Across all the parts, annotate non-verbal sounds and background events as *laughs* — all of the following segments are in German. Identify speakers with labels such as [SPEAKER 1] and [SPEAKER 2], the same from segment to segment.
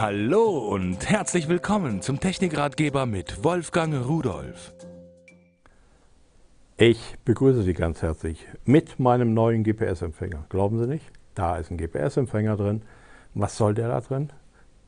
[SPEAKER 1] Hallo und herzlich willkommen zum Technikratgeber mit Wolfgang Rudolf.
[SPEAKER 2] Ich begrüße Sie ganz herzlich mit meinem neuen GPS-Empfänger. Glauben Sie nicht? Da ist ein GPS-Empfänger drin. Was soll der da drin?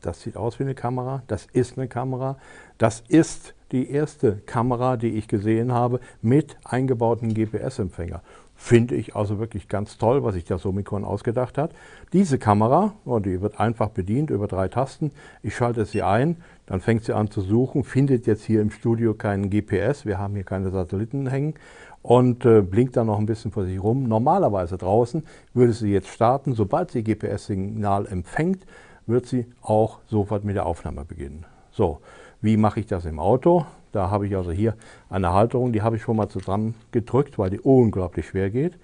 [SPEAKER 2] Das sieht aus wie eine Kamera. Das ist eine Kamera. Das ist die erste Kamera, die ich gesehen habe mit eingebautem GPS-Empfänger. Finde ich also wirklich ganz toll, was sich der Somicon ausgedacht hat. Diese Kamera, oh, die wird einfach bedient über drei Tasten. Ich schalte sie ein, dann fängt sie an zu suchen, findet jetzt hier im Studio keinen GPS, wir haben hier keine Satelliten hängen und äh, blinkt dann noch ein bisschen vor sich rum. Normalerweise draußen würde sie jetzt starten, sobald sie GPS-Signal empfängt, wird sie auch sofort mit der Aufnahme beginnen. So, wie mache ich das im Auto? Da habe ich also hier eine Halterung, die habe ich schon mal zusammen gedrückt, weil die unglaublich schwer geht.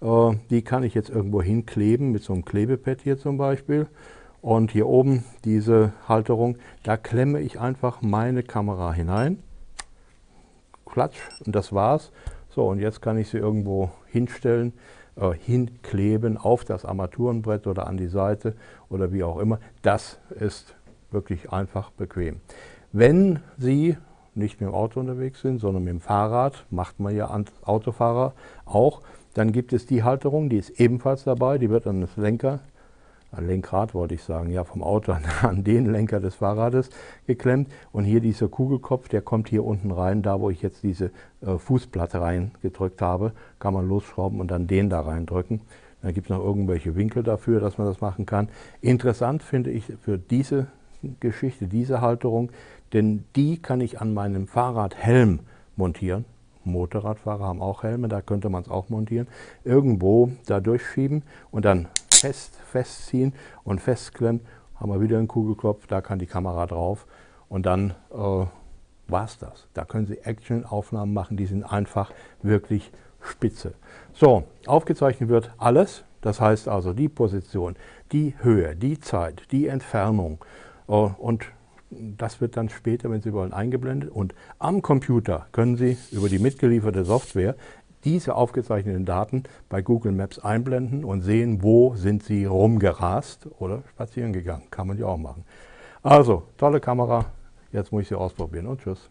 [SPEAKER 2] Äh, die kann ich jetzt irgendwo hinkleben mit so einem Klebepad hier zum Beispiel. Und hier oben diese Halterung, da klemme ich einfach meine Kamera hinein. Klatsch und das war's. So, und jetzt kann ich sie irgendwo hinstellen, äh, hinkleben auf das Armaturenbrett oder an die Seite oder wie auch immer. Das ist wirklich einfach bequem. Wenn Sie nicht mit dem Auto unterwegs sind, sondern mit dem Fahrrad, macht man ja Autofahrer auch, dann gibt es die Halterung, die ist ebenfalls dabei, die wird an das Lenker, an Lenkrad wollte ich sagen, ja vom Auto *laughs* an den Lenker des Fahrrades geklemmt und hier dieser Kugelkopf, der kommt hier unten rein, da wo ich jetzt diese äh, Fußplatte reingedrückt habe, kann man losschrauben und dann den da reindrücken. Dann gibt es noch irgendwelche Winkel dafür, dass man das machen kann. Interessant finde ich für diese Geschichte, diese Halterung, denn die kann ich an meinem Fahrradhelm montieren. Motorradfahrer haben auch Helme, da könnte man es auch montieren. Irgendwo da durchschieben und dann fest festziehen und festklemmen. Haben wir wieder einen Kugelkopf, da kann die Kamera drauf und dann äh, war es das. Da können Sie Action-Aufnahmen machen, die sind einfach wirklich spitze. So, aufgezeichnet wird alles, das heißt also die Position, die Höhe, die Zeit, die Entfernung und das wird dann später, wenn Sie wollen, eingeblendet. Und am Computer können Sie über die mitgelieferte Software diese aufgezeichneten Daten bei Google Maps einblenden und sehen, wo sind Sie rumgerast oder spazieren gegangen. Kann man ja auch machen. Also, tolle Kamera. Jetzt muss ich sie ausprobieren und tschüss.